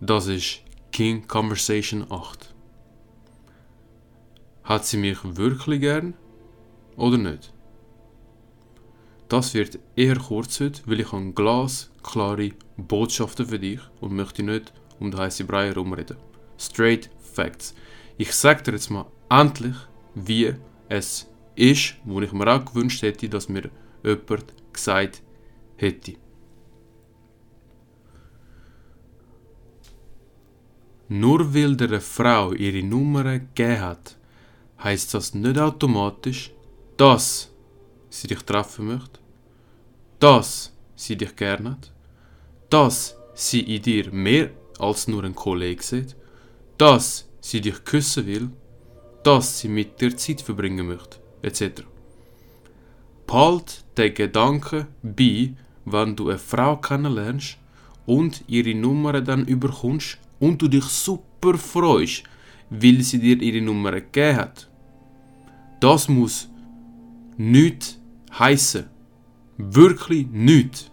Das ist King Conversation 8. Hat sie mich wirklich gern oder nicht? Das wird eher kurz heute, weil ich habe glasklare Botschaften für dich und möchte nicht um den heißen Brei herumreden. Straight Facts. Ich sage dir jetzt mal endlich, wie es ist, wo ich mir auch gewünscht hätte, dass mir jemand gesagt hätte. Nur weil der eine Frau ihre Nummer gegeben hat, heißt das nicht automatisch, dass sie dich treffen möchte, dass sie dich gern hat, dass sie in dir mehr als nur ein Kollege sieht, dass sie dich küssen will, dass sie mit dir Zeit verbringen möchte, etc. Behalt den Gedanken bei, wenn du eine Frau kennenlernst und ihre Nummer dann überkommst und du dich super freust, weil sie dir ihre Nummer gegeben hat. Das muss nichts heißen. Wirklich nichts.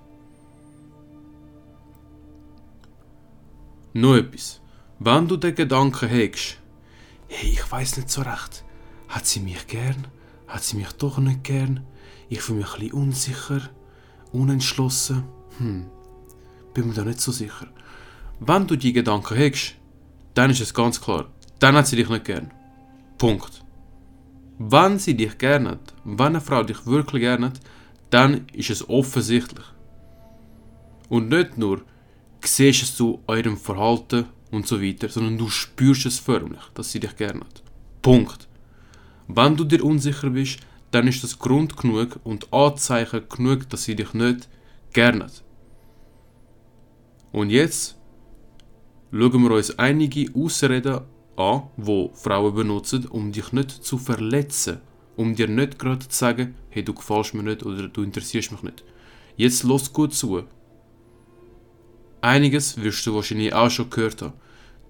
Noch etwas. Wenn du den Gedanken hegst, hey, ich weiß nicht so recht, hat sie mich gern? Hat sie mich doch nicht gern? Ich fühle mich ein bisschen unsicher, unentschlossen. Hm, bin mir da nicht so sicher. Wenn du die Gedanken hegst, dann ist es ganz klar, dann hat sie dich nicht gern. Punkt. Wenn sie dich gern hat, wenn eine Frau dich wirklich gern hat, dann ist es offensichtlich. Und nicht nur siehst es zu eurem Verhalten und so weiter, sondern du spürst es förmlich, dass sie dich gern hat. Punkt. Wenn du dir unsicher bist, dann ist das Grund genug und Anzeichen genug, dass sie dich nicht gern hat. Und jetzt schauen wir uns einige Ausreden an, wo Frauen benutzen, um dich nicht zu verletzen, um dir nicht gerade zu sagen, hey, du gefällst mir nicht oder du interessierst mich nicht. Jetzt los gut zu. Einiges wirst du wahrscheinlich auch schon gehört haben.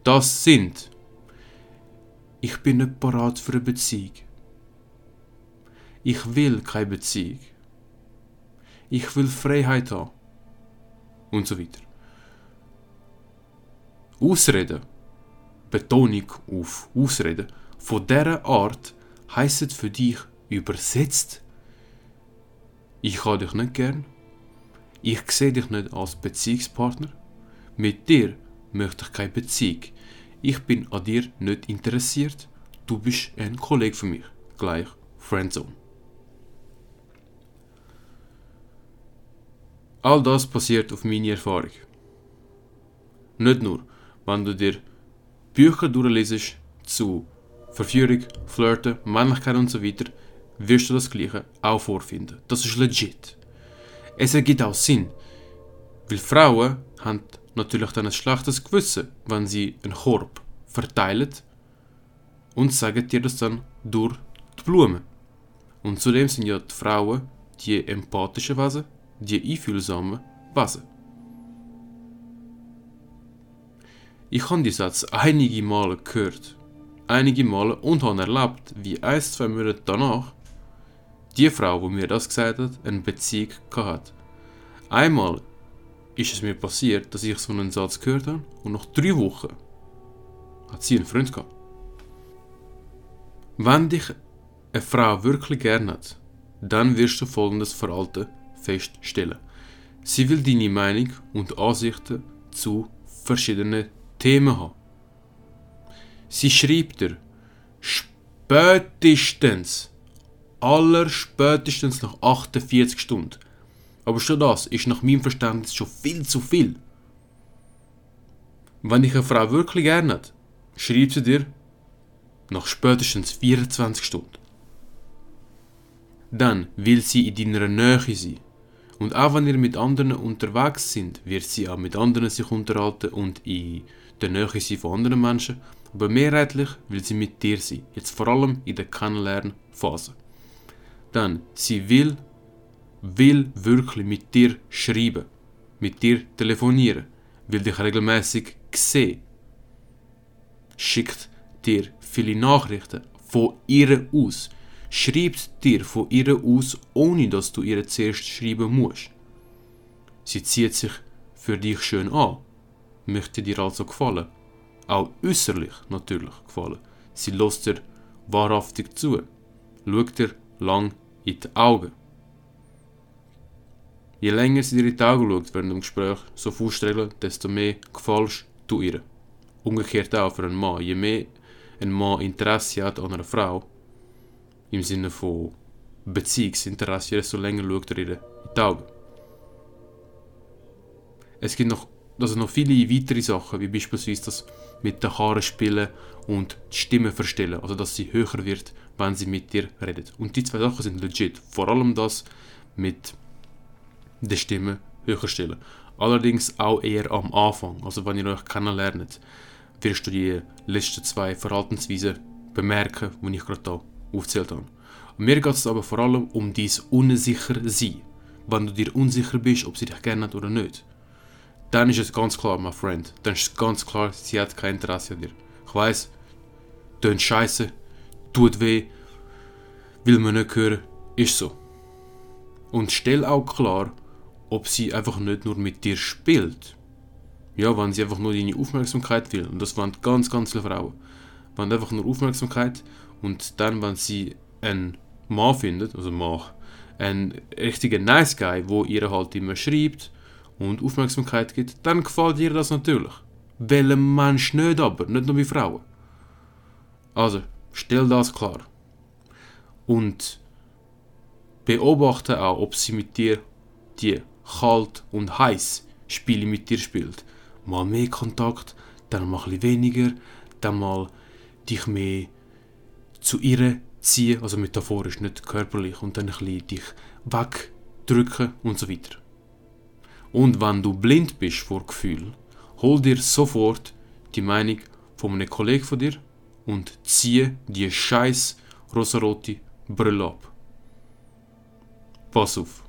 Das sind Ich bin nicht parat für eine Beziehung. Ich will keine Beziehung. Ich will Freiheit haben. Und so weiter. Ausreden, Betonung auf Ausreden, von dieser Art heisst für dich übersetzt, ich habe dich nicht gern, ich sehe dich nicht als Beziehungspartner, mit dir möchte ich keine Beziehung, ich bin an dir nicht interessiert, du bist ein Kollege für mich, gleich Friendzone. All das passiert auf meine Erfahrung. Nicht nur, wenn du dir Bücher durchlesest zu Verführung, Flirten, Männlichkeit und so weiter, wirst du das Gleiche auch vorfinden. Das ist legit. Es ergibt auch Sinn, weil Frauen haben natürlich dann ein schlechtes Gewissen, wenn sie einen Korb verteilen und sagen dir das dann durch die Blumen. Und zudem sind ja die Frauen die empathischen Wesen, die einfühlsamen Wesen. Ich habe diesen Satz einige Male gehört, einige Male und habe erlebt, wie ein, zwei Monate danach die Frau, die mir das gesagt hat, eine Beziehung hatte. Einmal ist es mir passiert, dass ich so einen Satz gehört habe und nach drei Wochen hat sie einen Freund gehabt. Wenn dich eine Frau wirklich gern hat, dann wirst du folgendes Verhalten feststellen. Sie will deine Meinung und Ansichten zu verschiedenen Themen haben. Sie schreibt dir spätestens, allerspätestens nach 48 Stunden. Aber schon das ist nach meinem Verständnis schon viel zu viel. Wenn dich eine Frau wirklich gerne hat, schreibt sie dir nach spätestens 24 Stunden. Dann will sie in deiner Nähe sein. Und auch wenn ihr mit anderen unterwegs sind, wird sie auch mit anderen sich unterhalten und in der Nähe sein von anderen Menschen. Aber mehrheitlich will sie mit dir sein. Jetzt vor allem in der Kennenlernphase. Dann, sie will, will wirklich mit dir schreiben, mit dir telefonieren, will dich regelmäßig sehen, schickt dir viele Nachrichten von ihr aus, schreibt dir von ihr aus, ohne dass du ihr zuerst schreiben musst. Sie zieht sich für dich schön an möchte dir also gefallen. Auch äußerlich natürlich gefallen. Sie lässt dir wahrhaftig zu. Schaut dir lang in die Augen. Je länger sie dir in die Augen schaut während dem Gespräch, so Faustregeln, desto mehr gefällst du ihr. Umgekehrt auch für einen Mann. Je mehr ein Mann Interesse hat an einer Frau, im Sinne von Beziehungsinteresse, desto länger schaut er ihr in die Augen. Es gibt noch, also noch viele weitere Sachen, wie beispielsweise das mit den Haaren spielen und die Stimme verstellen, also dass sie höher wird, wenn sie mit dir redet. Und die zwei Sachen sind legit. Vor allem das mit der Stimme höher stellen. Allerdings auch eher am Anfang, also wenn ihr euch kennenlernt, wirst du die letzten zwei Verhaltensweisen bemerken, die ich gerade hier aufgezählt habe. Und mir geht es aber vor allem um dein unsicher sein. Wenn du dir unsicher bist, ob sie dich gerne hat oder nicht, dann ist es ganz klar, my friend. Dann ist es ganz klar, sie hat kein Interesse an dir. Ich weiß, tönt scheiße, tut weh, will man nicht hören, ist so. Und stell auch klar, ob sie einfach nicht nur mit dir spielt. Ja, wenn sie einfach nur deine Aufmerksamkeit will. Und das wollen ganz, ganz viele Frauen. Wenn einfach nur Aufmerksamkeit und dann, wenn sie einen Mann findet, also Mann, einen richtigen Nice Guy, wo ihr halt immer schreibt und Aufmerksamkeit gibt, dann gefällt ihr das natürlich. Welchem Mensch nicht aber, nicht nur bei Frauen. Also, stell das klar. Und beobachte auch, ob sie mit dir die kalt und heiß Spiele mit dir spielt. Mal mehr Kontakt, dann mal ein weniger, dann mal dich mehr zu ihr ziehen, also metaphorisch, nicht körperlich, und dann ein bisschen dich wegdrücken und so weiter. Und wenn du blind bist vor Gefühl, hol dir sofort die Meinung von einem Kollegen von dir und ziehe die scheiß rosarote Brille ab. Pass auf.